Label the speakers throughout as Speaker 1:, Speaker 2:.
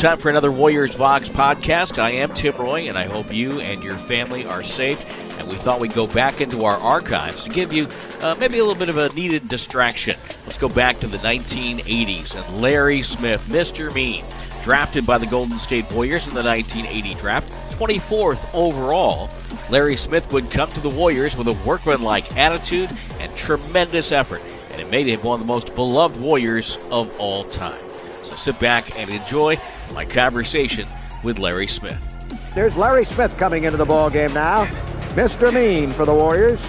Speaker 1: time for another Warriors Vox podcast. I am Tim Roye, and I hope you and your family are safe. And we thought we'd go back into our archives to give you uh, maybe a little bit of a needed distraction. Let's go back to the 1980s and Larry Smith, Mr. Mean, drafted by the Golden State Warriors in the 1980 draft, 24th overall. Larry Smith would come to the Warriors with a workmanlike attitude and tremendous effort, and it made him one of the most beloved Warriors of all time. So sit back and enjoy my conversation with Larry Smith.
Speaker 2: There's Larry Smith coming into the ball game now. Mr. Mean for the Warriors.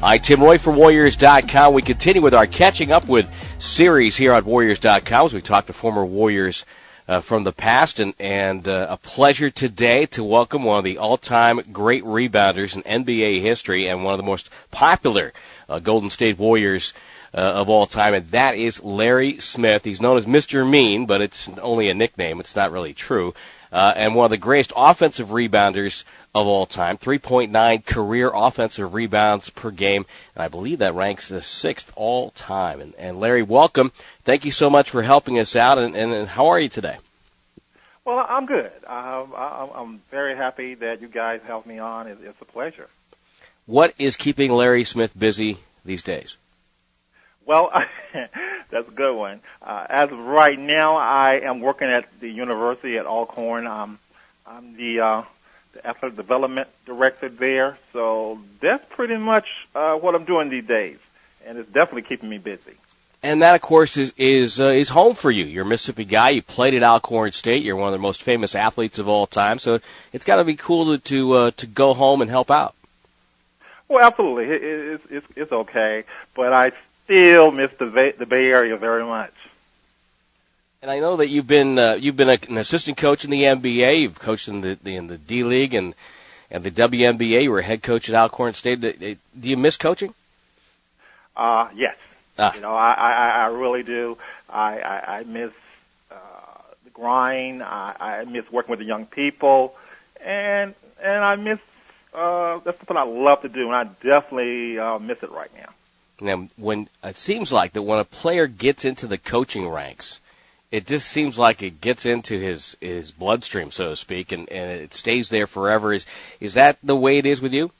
Speaker 1: Hi, Tim Roye for Warriors.com. We continue with our catching up with series here on Warriors.com as we talk to former Warriors uh, from the past, and, and uh, a pleasure today to welcome one of the all-time great rebounders in NBA history and one of the most popular uh, Golden State Warriors uh, of all time, and that is Larry Smith. He's known as Mr. Mean, but it's only a nickname. It's not really true. Uh, and one of the greatest offensive rebounders of all time. 3.9 career offensive rebounds per game, and I believe that ranks the sixth all time. And, and Larry, welcome. Thank you so much for helping us out. And, and, and how are you today?
Speaker 3: Well, I'm good. Um, I'm very happy that you guys helped me on. It's a pleasure.
Speaker 1: What is keeping Larry Smith busy these days?
Speaker 3: Well, that's a good one. Uh, as of right now, I am working at the university at Alcorn. Um, I'm the, uh, the athletic development director there, so that's pretty much uh, what I'm doing these days, and it's definitely keeping me busy.
Speaker 1: And that, of course, is is uh, is home for you. You're a Mississippi guy. You played at Alcorn State. You're one of the most famous athletes of all time. So it's got to be cool to to, uh, to go home and help out.
Speaker 3: Well, absolutely. It, it, it's, it's it's okay, but I still miss the Bay, the Bay Area very much.
Speaker 1: And I know that you've been uh, you've been a, an assistant coach in the NBA. You've coached in the, the in the D League and and the WNBA. You were head coach at Alcorn State. Do you miss coaching?
Speaker 3: Uh yes. Ah. You know, I, I I really do. I I, I miss uh, the grind. I, I miss working with the young people, and and I miss uh, that's something I love to do, and I definitely uh, miss it right now.
Speaker 1: Now, when it seems like that when a player gets into the coaching ranks, it just seems like it gets into his his bloodstream, so to speak, and, and it stays there forever. Is is that the way it is with you?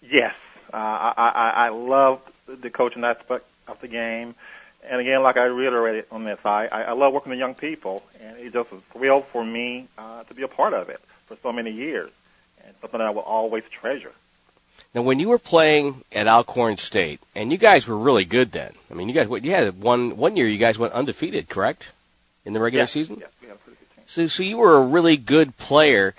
Speaker 3: Yes, uh, I, I I love the coaching aspect of the game, and again, like I reiterated on this, I I love working with young people, and it's just a thrill for me uh, to be a part of it for so many years, and something that I will always treasure.
Speaker 1: Now, when you were playing at Alcorn State, and you guys were really good then. I mean, you guys, you had one one year. You guys went undefeated, correct, in the regular
Speaker 3: yeah,
Speaker 1: season?
Speaker 3: Yeah, we had a pretty good team.
Speaker 1: So, so you were a really good player,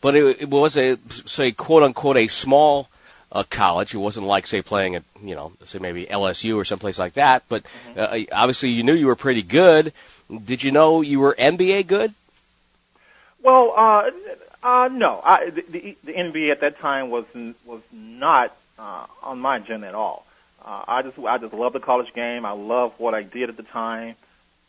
Speaker 1: but it, it was a say quote unquote a small uh, college. It wasn't like say playing at you know say maybe LSU or someplace like that. But mm-hmm. uh, obviously, you knew you were pretty good. Did you know you were NBA good?
Speaker 3: Well, uh, uh, no, I, the, the, the NBA at that time was was not uh, on my agenda at all. Uh, I just I just love the college game. I love what I did at the time,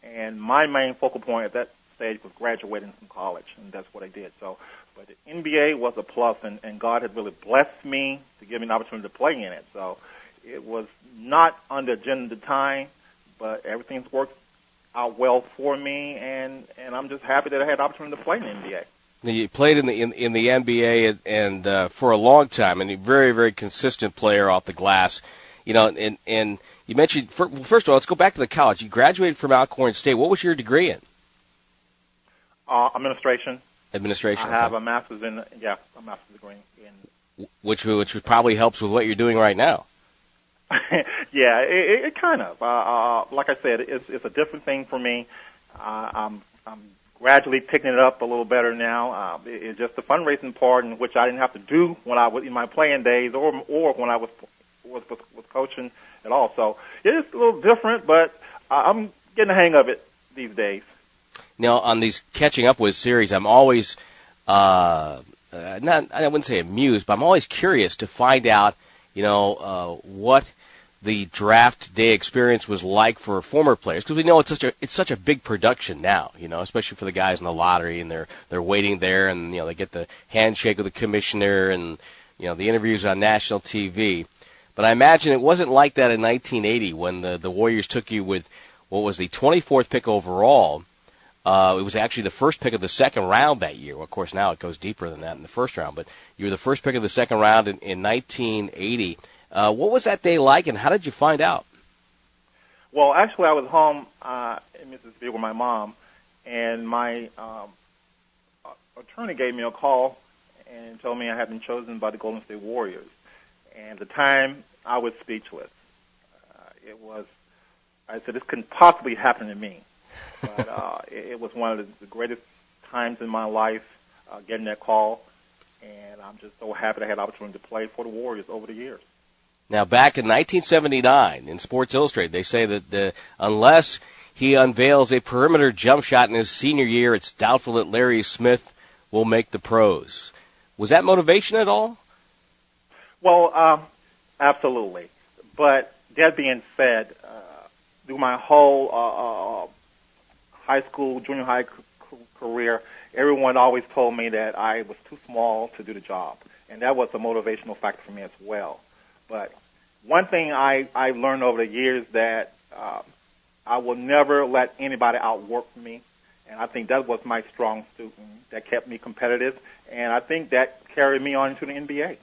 Speaker 3: and my main focal point at that stage was graduating from college, and that's what I did. So, but the NBA was a plus, and, and God had really blessed me to give me an opportunity to play in it. So, it was not on the agenda at the time, but everything's worked out well for me, and and I'm just happy that I had the opportunity to play in the NBA.
Speaker 1: You played in the in, in the NBA and, and uh, for a long time, and a very very consistent player off the glass. You know, and and you mentioned first of all, let's go back to the college. You graduated from Alcorn State. What was your degree in?
Speaker 3: Uh, administration.
Speaker 1: Administration.
Speaker 3: I have a master's in yeah, a master's degree in.
Speaker 1: Which which probably helps with what you're doing right now.
Speaker 3: yeah, it, it kind of. Uh, uh, like I said, it's it's a different thing for me. Uh, I'm I'm gradually picking it up a little better now. Uh, it, it's just the fundraising part, in which I didn't have to do when I was in my playing days, or or when I was was was, was coaching at all. So it is a little different, but I'm getting the hang of it these days.
Speaker 1: Now, on these catching up with series, I'm always uh, uh, not I wouldn't say amused, but I'm always curious to find out, you know, uh, what the draft day experience was like for former players because we know it's such a it's such a big production now, you know, especially for the guys in the lottery and they're they're waiting there and you know they get the handshake with the commissioner and you know the interviews on national TV. But I imagine it wasn't like that in 1980 when the the Warriors took you with what was the 24th pick overall. Uh, it was actually the first pick of the second round that year. Well, of course, now it goes deeper than that in the first round, but you were the first pick of the second round in, in 1980. Uh, what was that day like, and how did you find out?
Speaker 3: Well, actually, I was home uh, in Mississippi with my mom, and my um, attorney gave me a call and told me I had been chosen by the Golden State Warriors. And the time, I was speechless. Uh, it was, I said, this couldn't possibly happen to me. But uh, it, it was one of the, the greatest times in my life uh, getting that call. And I'm just so happy I had the opportunity to play for the Warriors over the years.
Speaker 1: Now, back in 1979, in Sports Illustrated, they say that the, unless he unveils a perimeter jump shot in his senior year, it's doubtful that Larry Smith will make the pros. Was that motivation at all?
Speaker 3: Well, um, absolutely. But that being said, uh, through my whole uh, uh, high school, junior high c- career, everyone always told me that I was too small to do the job, and that was a motivational factor for me as well. But one thing I I learned over the years that uh, I will never let anybody outwork me, and I think that was my strong suit that kept me competitive, and I think that carried me on into the NBA.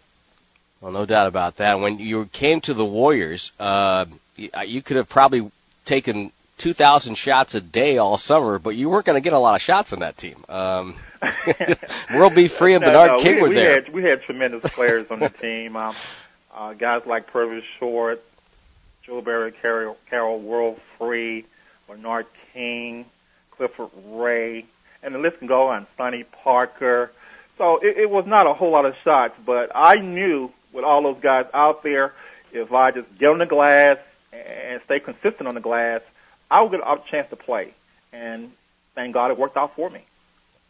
Speaker 1: Well, no doubt about that. When you came to the Warriors, uh, you could have probably taken 2,000 shots a day all summer, but you weren't going to get a lot of shots on that team. Um, World B. Free and
Speaker 3: no,
Speaker 1: Bernard
Speaker 3: no,
Speaker 1: King
Speaker 3: we,
Speaker 1: were
Speaker 3: we
Speaker 1: there.
Speaker 3: Had, we had tremendous players on the team. Um, uh, guys like Purvis Short, Joe Barry, Carroll, Carroll World Free, Bernard King, Clifford Ray, and the list can go on. Sonny Parker. So it, it was not a whole lot of shots, but I knew with all those guys out there, if I just get on the glass and stay consistent on the glass, I would get a chance to play. And thank God it worked out for me.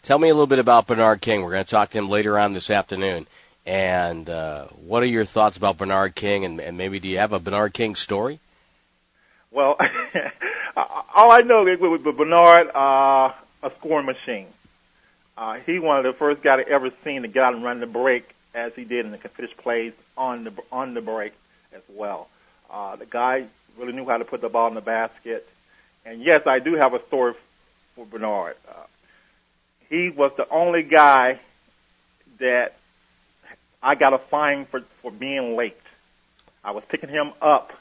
Speaker 1: Tell me a little bit about Bernard King. We're going to talk to him later on this afternoon. And uh, what are your thoughts about Bernard King? And, and maybe do you have a Bernard King story?
Speaker 3: Well, all I know is with Bernard, uh, a scoring machine. Uh, he one of the first guys I ever seen to get out and run the break as he did and can finish plays on the on the break as well. Uh, the guy really knew how to put the ball in the basket. And yes, I do have a story for Bernard. Uh, he was the only guy that I got a fine for for being late. I was picking him up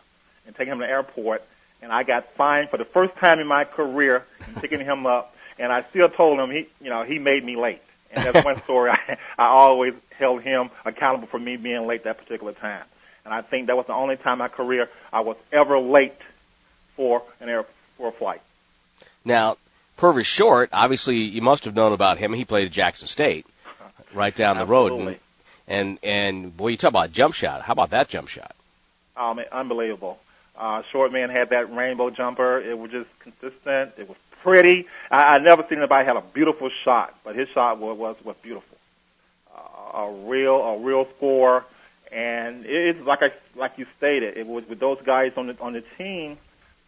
Speaker 3: and taking him to the airport, and I got fined for the first time in my career in picking him up. And I still told him he, you know, he made me late. And that's one story I, I always held him accountable for me being late that particular time. And I think that was the only time in my career I was ever late for an air for a flight.
Speaker 1: Now, Purvis Short, obviously you must have known about him. He played at Jackson State, right down the road.
Speaker 3: Absolutely.
Speaker 1: And, and and boy, you talk about jump shot. How about that jump shot?
Speaker 3: Um, unbelievable. Uh, short man had that rainbow jumper. It was just consistent. It was pretty. I, I never seen anybody had a beautiful shot, but his shot was was, was beautiful. Uh, a real a real score, and it, it's like I like you stated. It was with those guys on the on the team.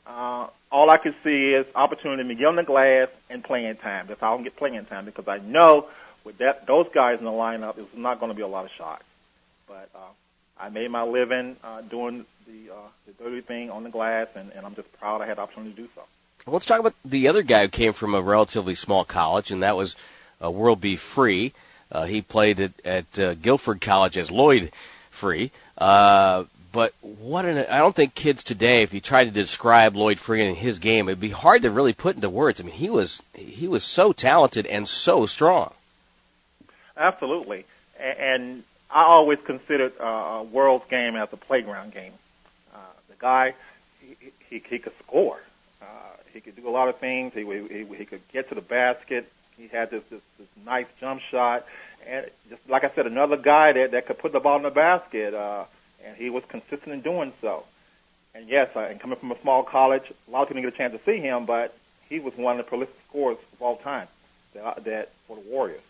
Speaker 3: Uh, all I could see is opportunity to get on the glass and playing time. That's how I can get playing time because I know with that those guys in the lineup, it's not going to be a lot of shots. But uh, I made my living uh, doing the uh, the dirty thing on the glass, and, and I'm just proud I had the opportunity to do so.
Speaker 1: Let's talk about the other guy who came from a relatively small college, and that was uh, World B. Free. Uh, he played at, at uh, Guilford College as Lloyd Free. Uh, but what an, I don't think kids today, if you tried to describe Lloyd Free and his game, it'd be hard to really put into words. I mean, he was he was so talented and so strong.
Speaker 3: Absolutely, and, I always considered uh, a world's game as a playground game. Uh, the guy, he, he, he could score. Uh, he could do a lot of things. He, he, he could get to the basket. He had this, this, this nice jump shot. And just like I said, another guy that, that could put the ball in the basket, uh, and he was consistent in doing so. And yes, uh, and coming from a small college, a lot of people didn't get a chance to see him, but he was one of the prolific scorers of all time that, that for the Warriors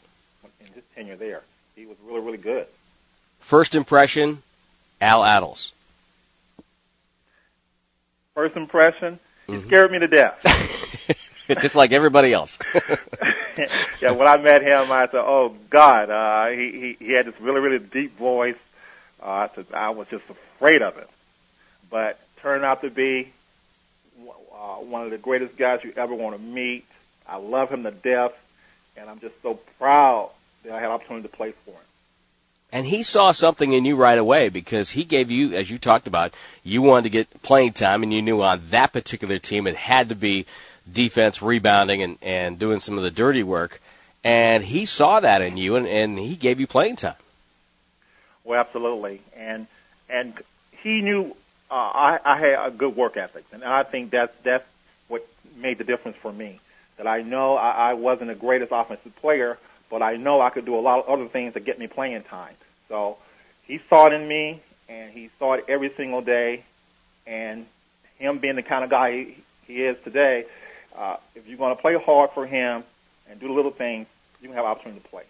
Speaker 3: in his tenure there. He was really, really good.
Speaker 1: First impression, Al Attles.
Speaker 3: First impression, he
Speaker 1: Mhm.
Speaker 3: scared me to death.
Speaker 1: Just like everybody else.
Speaker 3: yeah, when I met him, I said, "Oh God!" Uh, he, he he had this really really deep voice. Uh, I said I was just afraid of him, but turned out to be uh, one of the greatest guys you ever want to meet. I love him to death, and I'm just so proud that I had opportunity to play for him.
Speaker 1: And he saw something in you right away because he gave you, as you talked about, you wanted to get playing time, and you knew on that particular team it had to be defense, rebounding, and, and doing some of the dirty work. And he saw that in you, and, and he gave you playing time.
Speaker 3: Well, absolutely, and and he knew uh, I, I had a good work ethic, and I think that's that's what made the difference for me. That I know I, I wasn't the greatest offensive player, but I know I could do a lot of other things to get me playing time. So he saw it in me, and he saw it every single day. And him being the kind of guy he, he is today, uh, if you're going to play hard for him and do the little things, you can have opportunity to play.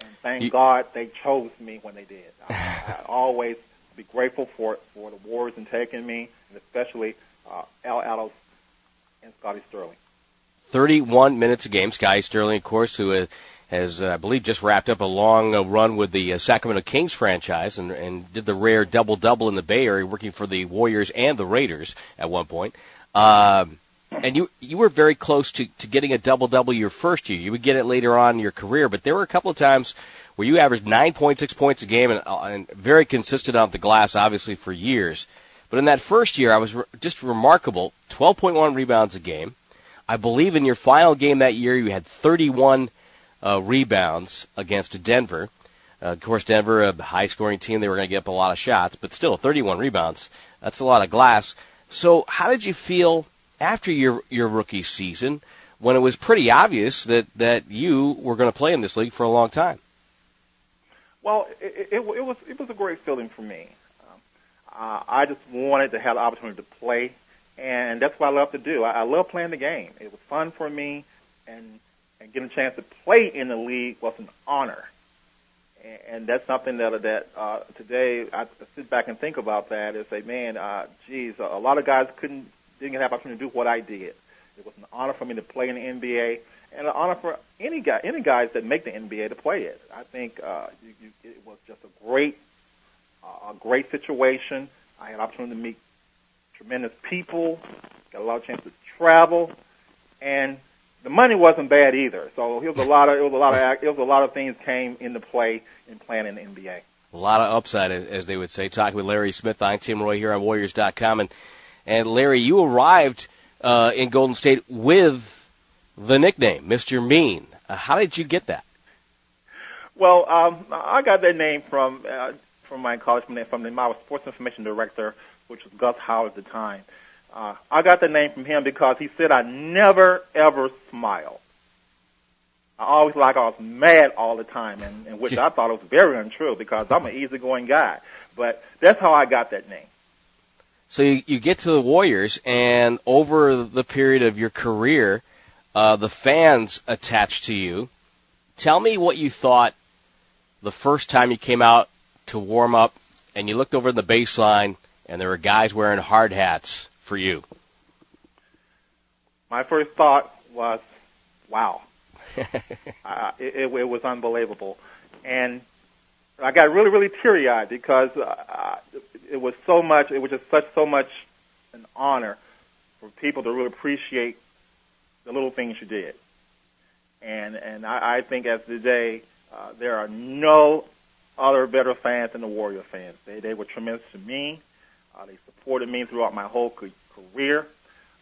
Speaker 3: And thank you, God they chose me when they did. I, I always be grateful for for the Warriors and taking me, and especially uh, Al Attles and Scotty Stirling.
Speaker 1: 31 minutes a game. Scotty Stirling, of course, who uh, has, uh, I believe, just wrapped up a long uh, run with the uh, Sacramento Kings franchise and, and did the rare double double in the Bay Area, working for the Warriors and the Raiders at one point. Um, and you you were very close to, to getting a double double your first year. You would get it later on in your career, but there were a couple of times where you averaged 9.6 points a game and, uh, and very consistent off the glass, obviously for years. But in that first year, I was re- just remarkable. 12.1 rebounds a game. I believe in your final game that year, you had 31 uh, rebounds against Denver. Uh, of course, Denver, a high-scoring team, they were going to get up a lot of shots, but still, 31 rebounds. That's a lot of glass. So, how did you feel after your your rookie season when it was pretty obvious that that you were going to play in this league for a long time?
Speaker 3: Well, it, it, it was it was a great feeling for me. Uh, I just wanted to have the opportunity to play, and that's what I love to do. I, I love playing the game. It was fun for me, and and getting a chance to play in the league was an honor. And, that's something that that uh, today I sit back and think about that and say, man, uh, geez, a lot of guys couldn't didn't have opportunity to do what I did. It was an honor for me to play in the NBA, and an honor for any guy, any guys that make the NBA to play it. I think uh, you, you, it was just a great, uh, a great situation. I had opportunity to meet tremendous people, got a lot of chance to travel, and the money wasn't bad either. So it was a lot of it was a lot of it was a lot of things came into play in planning the NBA.
Speaker 1: A lot of upside, as they would say. Talking with Larry Smith, I'm Tim Roye here on Warriors.com, and and Larry, you arrived uh, in Golden State with the nickname, Mr. Mean. Uh, how did you get that?
Speaker 3: Well, um, I got that name from uh, from my college from, the, from the, my sports information director, which was Gus Howard at the time. Uh, I got the name from him because he said I never ever smile. I always like I was mad all the time, and, and which I thought was very untrue because I'm an easygoing guy. But that's how I got that name.
Speaker 1: So you, you get to the Warriors, and over the period of your career, uh, the fans attached to you. Tell me what you thought the first time you came out to warm up, and you looked over the baseline, and there were guys wearing hard hats for you.
Speaker 3: My first thought was, "Wow, uh, it, it, it was unbelievable," and I got really, really teary eyed because uh, it was so much. It was just such so much an honor for people to really appreciate the little things you did. And and I, I think as today, uh, there are no other better fans than the Warrior fans. They they were tremendous to me. Uh, they supported me throughout my whole career.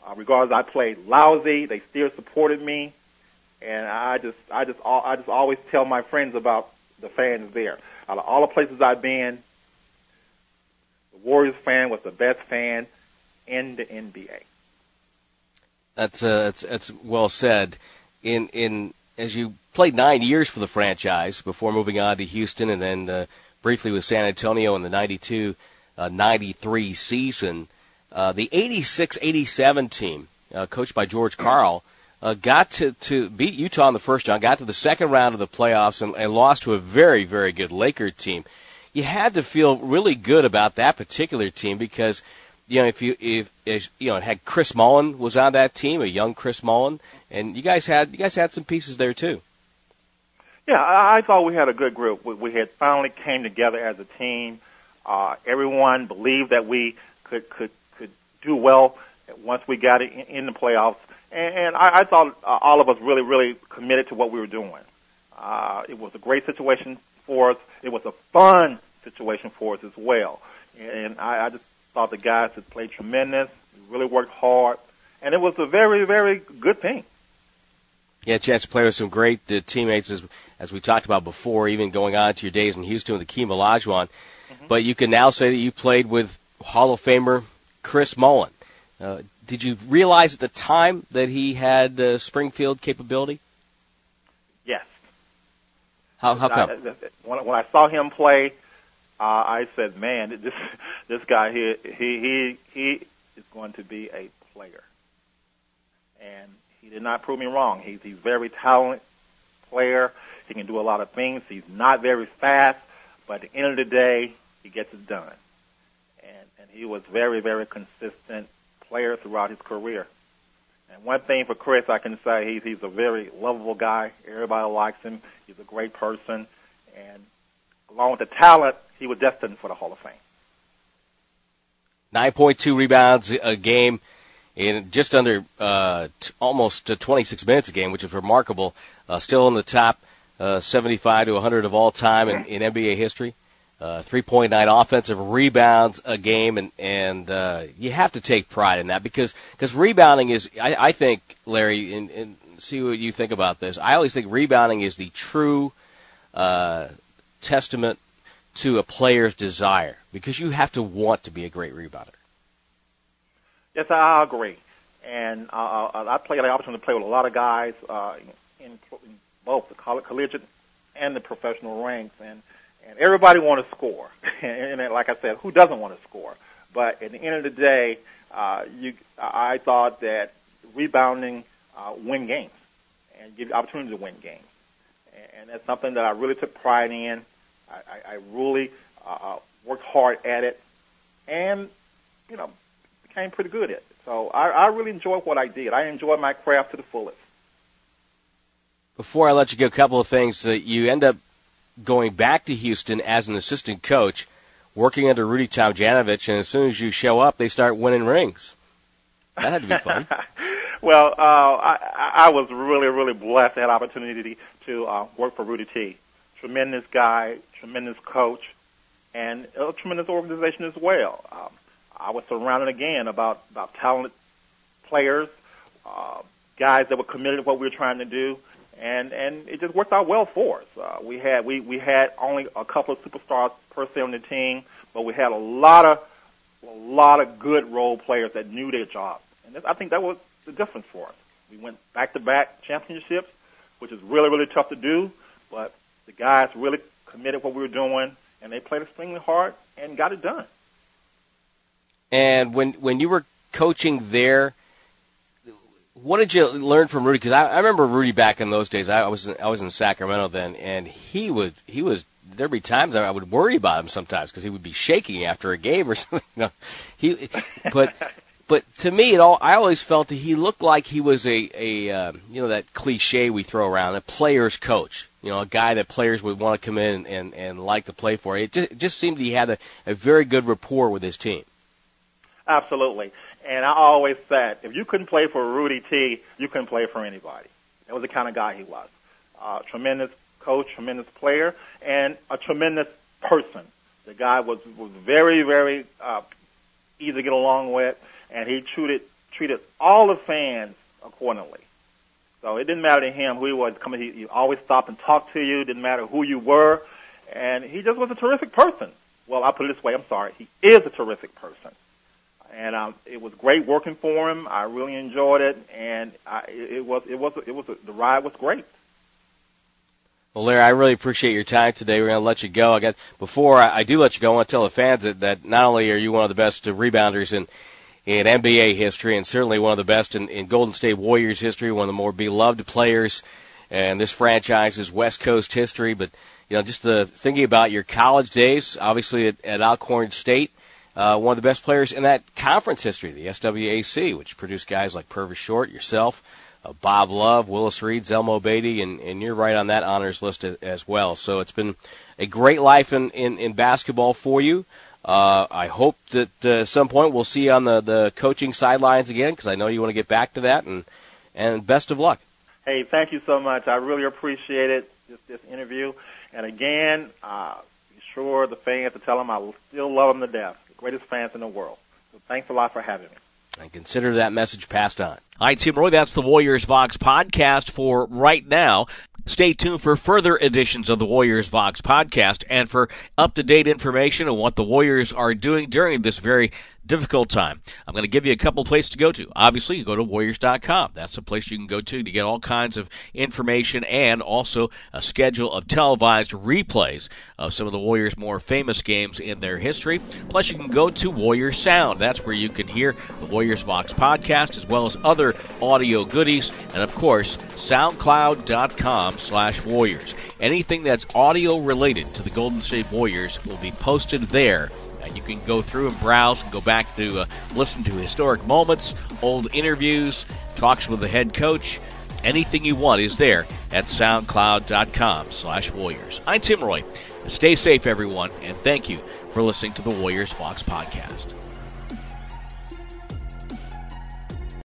Speaker 3: Uh, regardless, I played lousy. They still supported me, and I just I just I just always tell my friends about the fans there. Out of all the places I've been, the Warriors fan was the best fan in the NBA.
Speaker 1: That's uh, that's that's well said. In in as you played nine years for the franchise before moving on to Houston, and then uh, briefly with San Antonio in the 92 uh, 93 season, uh, the 86 87 team, uh, coached by George Karl, uh, got to, to beat Utah in the first round, got to the second round of the playoffs, and, and lost to a very, very good Laker team you had to feel really good about that particular team because you know if you if, if you know had Chris Mullin was on that team, a young Chris Mullin, and you guys had you guys had some pieces there too.
Speaker 3: Yeah, I, I thought we had a good group. We, we had finally came together as a team. Uh, everyone believed that we could could do well once we got in, in the playoffs, and, and I, I thought uh, all of us really, really committed to what we were doing. Uh, it was a great situation for us. It was a fun situation for us as well. And I, I just thought the guys had played tremendous, really worked hard, and it was a very, very good team.
Speaker 1: Yeah, chance to play with some great uh, teammates as as we talked about before, even going on to your days in Houston with Akeem Olajuwon. Mm-hmm. But you can now say that you played with Hall of Famer Chris Mullin. Uh, did you realize at the time that he had uh, Springfield capability?
Speaker 3: Yes.
Speaker 1: How, how come? I,
Speaker 3: when, when I saw him play, uh, I said, "Man, this this guy here, he he he is going to be a player." And he did not prove me wrong. He's he's very talented player. He can do a lot of things. He's not very fast, but at the end of the day, he gets it done. He was very very consistent player throughout his career. And one thing for Chris, I can say he's he's a very lovable guy. Everybody likes him. He's a great person, and along with the talent, he was destined for the Hall of Fame.
Speaker 1: 9.2 rebounds a game in just under uh, t- almost uh, 26 minutes a game, which is remarkable. Uh, still in the top uh, 75 to 100 of all time in, in NBA history. Uh, 3.9 offensive rebounds a game, and and uh, you have to take pride in that because because rebounding is, I, I think, Larry, and, and see what you think about this. I always think rebounding is the true uh, testament to a player's desire because you have to want to be a great rebounder.
Speaker 3: Yes, I agree. And uh, uh I played the opportunity to play with a lot of guys uh, in, in both the college, collegiate and the professional ranks, and and everybody want to score. and, and like I said, who doesn't want to score? But at the end of the day, uh, you, I thought that rebounding uh, win games and give you opportunity to win games, and, and that's something that I really took pride in. I, I, I really uh, uh worked hard at it, and you know became pretty good at it. So I, I really enjoyed what I did. I enjoyed my craft to the fullest.
Speaker 1: Before I let you go, a couple of things. Uh, you end up going back to Houston as an assistant coach, working under Rudy Tomjanovich, and as soon as you show up, they start winning rings. That had to be fun.
Speaker 3: well, uh, I, I was really, really blessed to have opportunity to uh, work for Rudy T. Tremendous guy, tremendous coach, and a tremendous organization as well. Um, I was surrounded again about about talented players, uh, guys that were committed to what we were trying to do, and and it just worked out well for us. Uh, we had we we had only a couple of superstars per se on the team, but we had a lot of a lot of good role players that knew their job, and I think that was the difference for us. We went back to back championships, which is really really tough to do, but the guys really committed what we were doing, and they played extremely hard and got it done.
Speaker 1: And when when you were coaching there, what did you learn from Rudy? Because I, I remember Rudy back in those days. I was in, I was in Sacramento then, and he would he was there'd be times I would worry about him sometimes because he would be shaking after a game or something. You know, he, but but to me, it all I always felt that he looked like he was a a um, you know that cliche we throw around, a player's coach. You know, a guy that players would want to come in and and, like to play for. It just, it just seemed he had a, a very good rapport with his team.
Speaker 3: Absolutely. And I always said, if you couldn't play for Rudy T, you couldn't play for anybody. That was the kind of guy he was. Uh, tremendous coach, tremendous player, and a tremendous person. The guy was was very, very uh, easy to get along with, and he treated treated all the fans accordingly. So it didn't matter to him who he was coming. He, he always stopped and talked to you. Didn't matter who you were, and he just was a terrific person. Well, I'll put it this way. I'm sorry. He is a terrific person and um, it was great working for him. I really enjoyed it, and I, it was it was it was the ride was great.
Speaker 1: Well, Larry, I really appreciate your time today. We're going to let you go. I got before I, I do let you go. I want to tell the fans that, that not only are you one of the best rebounders in in NBA history, and certainly one of the best in, in Golden State Warriors history, one of the more beloved players in this franchise's West Coast history. But you know, just the, thinking about your college days, obviously at, at Alcorn State uh, one of the best players in that conference history, the SWAC, which produced guys like Purvis Short, yourself, uh, Bob Love, Willis Reed, Zelmo Beaty, and, and you're right on that honors list as well. So it's been a great life in, in, in basketball for you. Uh, I hope that uh, at some point we'll see you on the, the coaching sidelines again because I know you want to get back to that and
Speaker 4: and best of luck.
Speaker 3: Hey, thank you so much. I really appreciate it, this, this interview. And again, uh, be sure the fans to tell them I still love them to death. The greatest fans in the world. So thanks a lot for having me.
Speaker 4: And consider that message passed on.
Speaker 1: Hi, Tim Roye. That's the Warriors Vox podcast for right now. Stay tuned for further editions of the Warriors Vox podcast and for up to date information on what the Warriors are doing during this very difficult time. I'm going to give you a couple places to go to. Obviously, you go to Warriors.com. That's a place you can go to to get all kinds of information and also a schedule of televised replays of some of the Warriors' more famous games in their history. Plus, you can go to Warrior Sound. That's where you can hear the Warriors Vox podcast as well as other audio goodies. And of course, SoundCloud.com slash Warriors. Anything that's audio related to the Golden State Warriors will be posted there you can go through and browse and go back to uh, listen to historic moments, old interviews, talks with the head coach. Anything you want is there at soundcloud.com slash warriors. I'm Tim Roye. Stay safe, everyone, and thank you for listening to the Warriors Fox podcast.